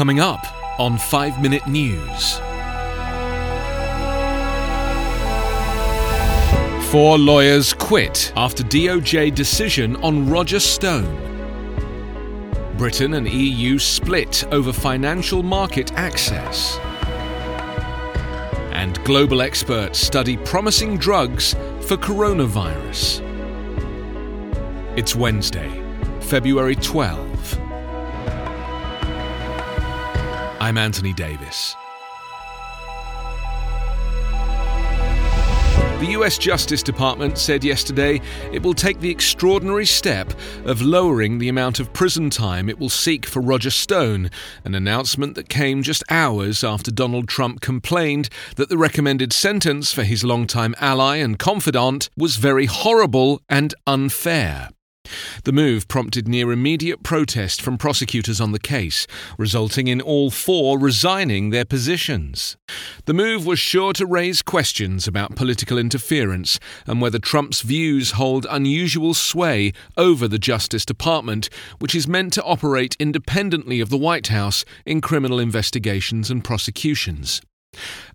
Coming up on 5 Minute News. Four lawyers quit after DOJ decision on Roger Stone. Britain and EU split over financial market access. And global experts study promising drugs for coronavirus. It's Wednesday, February 12. I'm Anthony Davis. The US Justice Department said yesterday it will take the extraordinary step of lowering the amount of prison time it will seek for Roger Stone, an announcement that came just hours after Donald Trump complained that the recommended sentence for his longtime ally and confidant was very horrible and unfair. The move prompted near immediate protest from prosecutors on the case, resulting in all four resigning their positions. The move was sure to raise questions about political interference and whether Trump's views hold unusual sway over the Justice Department, which is meant to operate independently of the White House in criminal investigations and prosecutions.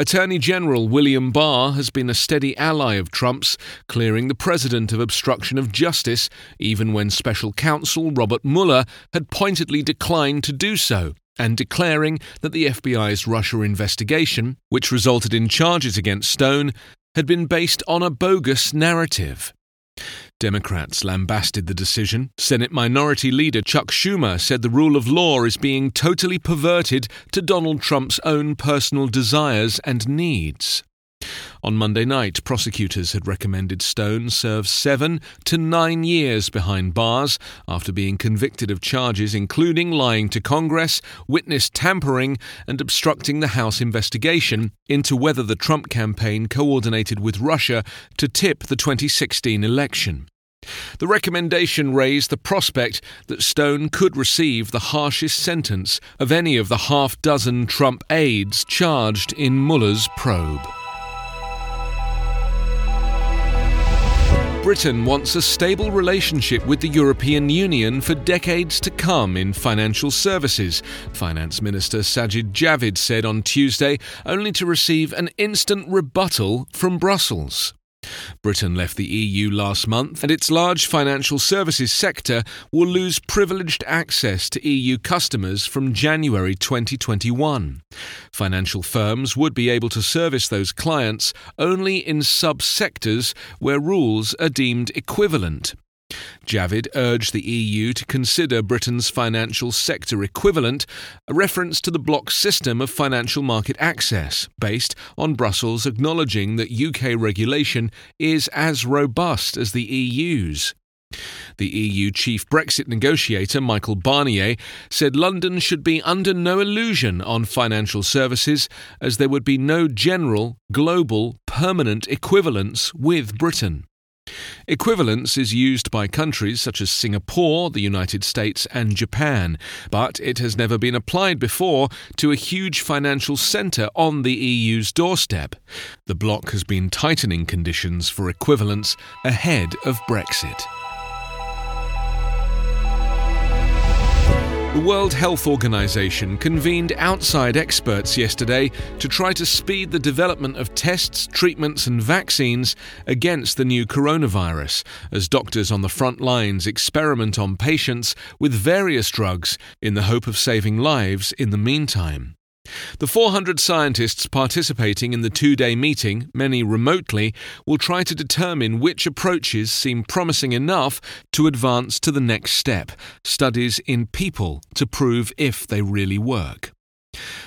Attorney General William Barr has been a steady ally of Trump's, clearing the president of obstruction of justice, even when special counsel Robert Mueller had pointedly declined to do so, and declaring that the FBI's Russia investigation, which resulted in charges against Stone, had been based on a bogus narrative. Democrats lambasted the decision. Senate Minority Leader Chuck Schumer said the rule of law is being totally perverted to Donald Trump's own personal desires and needs. On Monday night, prosecutors had recommended Stone serve seven to nine years behind bars after being convicted of charges including lying to Congress, witness tampering, and obstructing the House investigation into whether the Trump campaign coordinated with Russia to tip the 2016 election. The recommendation raised the prospect that Stone could receive the harshest sentence of any of the half dozen Trump aides charged in Mueller's probe. Britain wants a stable relationship with the European Union for decades to come in financial services, Finance Minister Sajid Javid said on Tuesday, only to receive an instant rebuttal from Brussels. Britain left the EU last month, and its large financial services sector will lose privileged access to EU customers from January 2021. Financial firms would be able to service those clients only in subsectors where rules are deemed equivalent. Javid urged the EU to consider Britain's financial sector equivalent, a reference to the bloc system of financial market access, based on Brussels acknowledging that UK regulation is as robust as the EU's. The EU chief Brexit negotiator, Michael Barnier, said London should be under no illusion on financial services, as there would be no general, global, permanent equivalence with Britain. Equivalence is used by countries such as Singapore, the United States, and Japan, but it has never been applied before to a huge financial centre on the EU's doorstep. The bloc has been tightening conditions for equivalence ahead of Brexit. The World Health Organization convened outside experts yesterday to try to speed the development of tests, treatments, and vaccines against the new coronavirus, as doctors on the front lines experiment on patients with various drugs in the hope of saving lives in the meantime. The 400 scientists participating in the two day meeting, many remotely, will try to determine which approaches seem promising enough to advance to the next step studies in people to prove if they really work.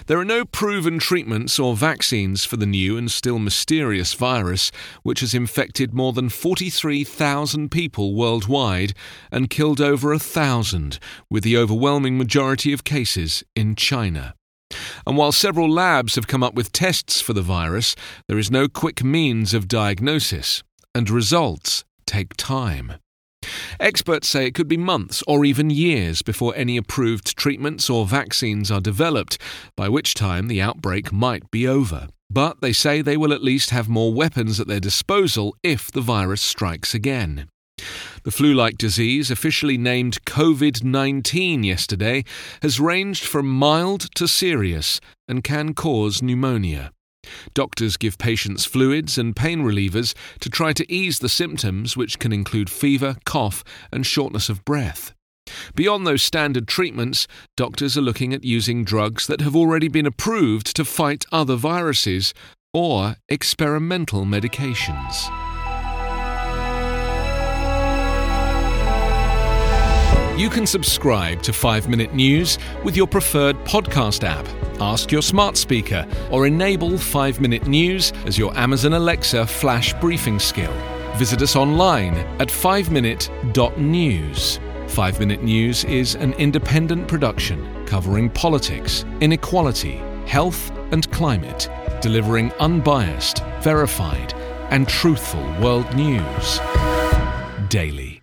There are no proven treatments or vaccines for the new and still mysterious virus, which has infected more than 43,000 people worldwide and killed over a thousand, with the overwhelming majority of cases in China. And while several labs have come up with tests for the virus, there is no quick means of diagnosis, and results take time. Experts say it could be months or even years before any approved treatments or vaccines are developed, by which time the outbreak might be over. But they say they will at least have more weapons at their disposal if the virus strikes again. The flu like disease, officially named COVID 19 yesterday, has ranged from mild to serious and can cause pneumonia. Doctors give patients fluids and pain relievers to try to ease the symptoms, which can include fever, cough, and shortness of breath. Beyond those standard treatments, doctors are looking at using drugs that have already been approved to fight other viruses or experimental medications. You can subscribe to 5 Minute News with your preferred podcast app. Ask your smart speaker or enable 5 Minute News as your Amazon Alexa flash briefing skill. Visit us online at 5minute.news. 5 Minute News is an independent production covering politics, inequality, health, and climate, delivering unbiased, verified, and truthful world news daily.